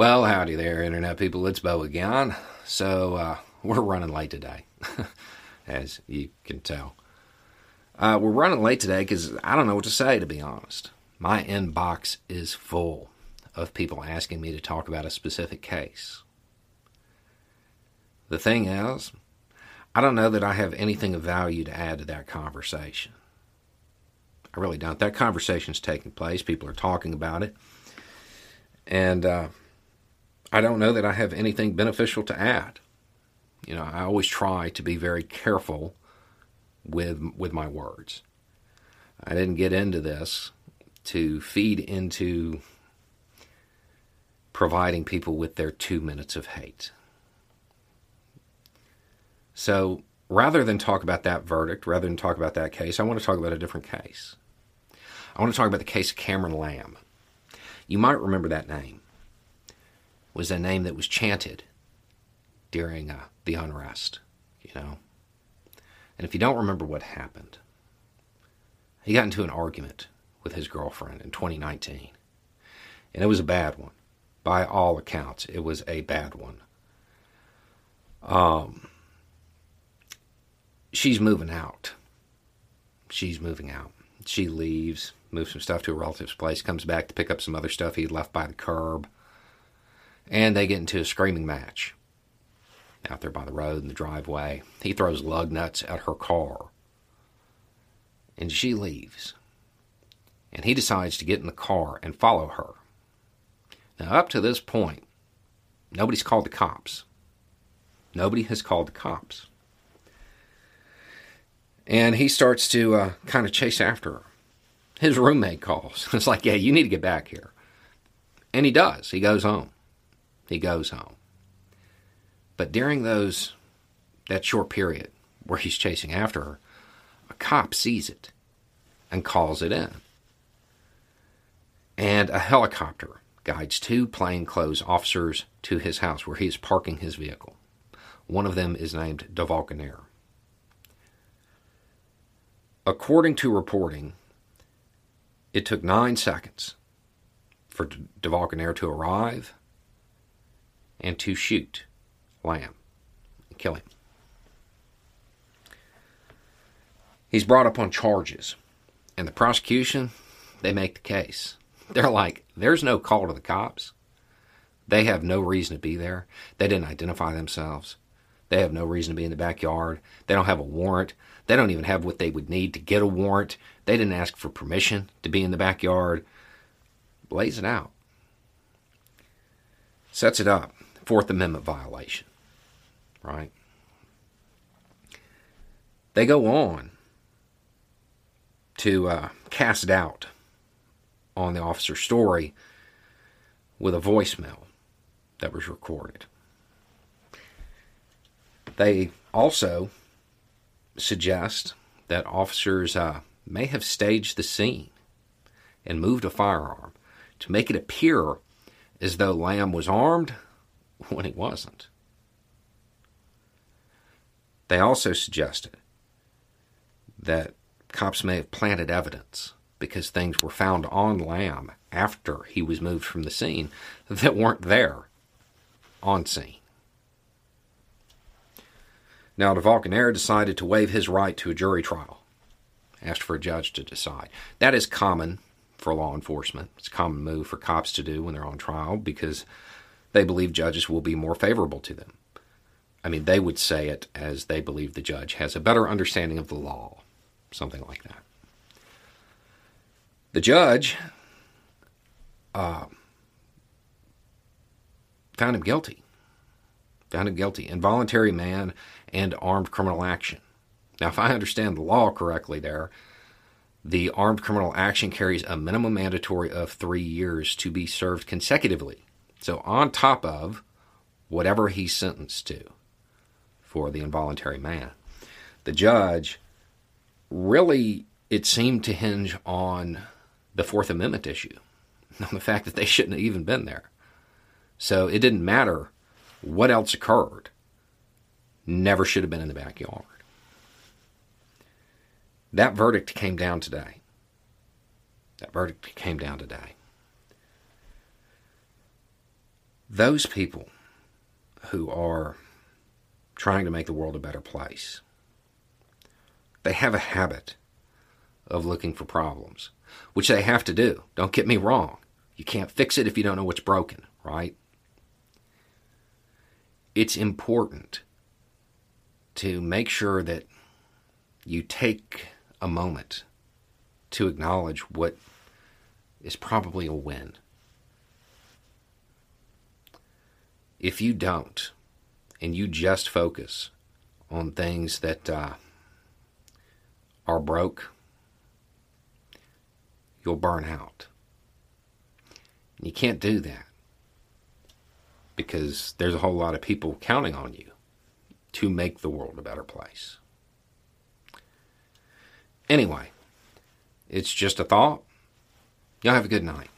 Well, howdy there, Internet people. It's Beau again. So, uh, we're running late today, as you can tell. Uh, we're running late today because I don't know what to say, to be honest. My inbox is full of people asking me to talk about a specific case. The thing is, I don't know that I have anything of value to add to that conversation. I really don't. That conversation's taking place. People are talking about it. And uh, I don't know that I have anything beneficial to add. You know, I always try to be very careful with with my words. I didn't get into this to feed into providing people with their two minutes of hate. So rather than talk about that verdict, rather than talk about that case, I want to talk about a different case. I want to talk about the case of Cameron Lamb. You might remember that name. Was a name that was chanted during uh, the unrest, you know. And if you don't remember what happened, he got into an argument with his girlfriend in 2019. And it was a bad one. By all accounts, it was a bad one. Um, she's moving out. She's moving out. She leaves, moves some stuff to a relative's place, comes back to pick up some other stuff he left by the curb, and they get into a screaming match out there by the road in the driveway. He throws lug nuts at her car, and she leaves. And he decides to get in the car and follow her. Now, up to this point, nobody's called the cops. Nobody has called the cops. And he starts to uh, kind of chase after her. His roommate calls. It's like, yeah, you need to get back here. And he does. He goes home. He goes home. But during those that short period where he's chasing after her, a cop sees it and calls it in. And a helicopter guides two plainclothes officers to his house where he is parking his vehicle. One of them is named DeValkenaere. According to reporting, it took nine seconds for DeValkenaere to arrive and to shoot Lamb and kill him. He's brought up on charges, and the prosecution, they make the case. They're like, there's no call to the cops. They have no reason to be there. They didn't identify themselves. They have no reason to be in the backyard. They don't have a warrant. They don't even have what they would need to get a warrant. They didn't ask for permission to be in the backyard. Lays it out. Sets it up. Fourth Amendment violation. Right? They go on to uh, cast doubt on the officer's story with a voicemail that was recorded. They also suggest that officers uh, may have staged the scene and moved a firearm to make it appear as though Lamb was armed when he wasn't. They also suggested that cops may have planted evidence because things were found on Lamb after he was moved from the scene that weren't there on scene. Now, DeValkenaere decided to waive his right to a jury trial, asked for a judge to decide. That is common for law enforcement. It's a common move for cops to do when they're on trial because they believe judges will be more favorable to them. I mean, they would say it as they believe the judge has a better understanding of the law, something like that. The judge uh, found him guilty. Found him guilty. Involuntary man and armed criminal action. Now, if I understand the law correctly, there, the armed criminal action carries a minimum mandatory of three years to be served consecutively. So, on top of whatever he's sentenced to for the involuntary man. The judge really, it seemed to hinge on the Fourth Amendment issue, on the fact that they shouldn't have even been there. So it didn't matter what else occurred. Never should have been in the backyard. That verdict came down today. That verdict came down today. Those people who are trying to make the world a better place, they have a habit of looking for problems, which they have to do. Don't get me wrong. You can't fix it if you don't know what's broken, right? It's important to make sure that you take a moment to acknowledge what is probably a win. If you don't, and you just focus on things that uh, are broke, you'll burn out. You can't do that because there's a whole lot of people counting on you to make the world a better place. Anyway, it's just a thought. Y'all have a good night.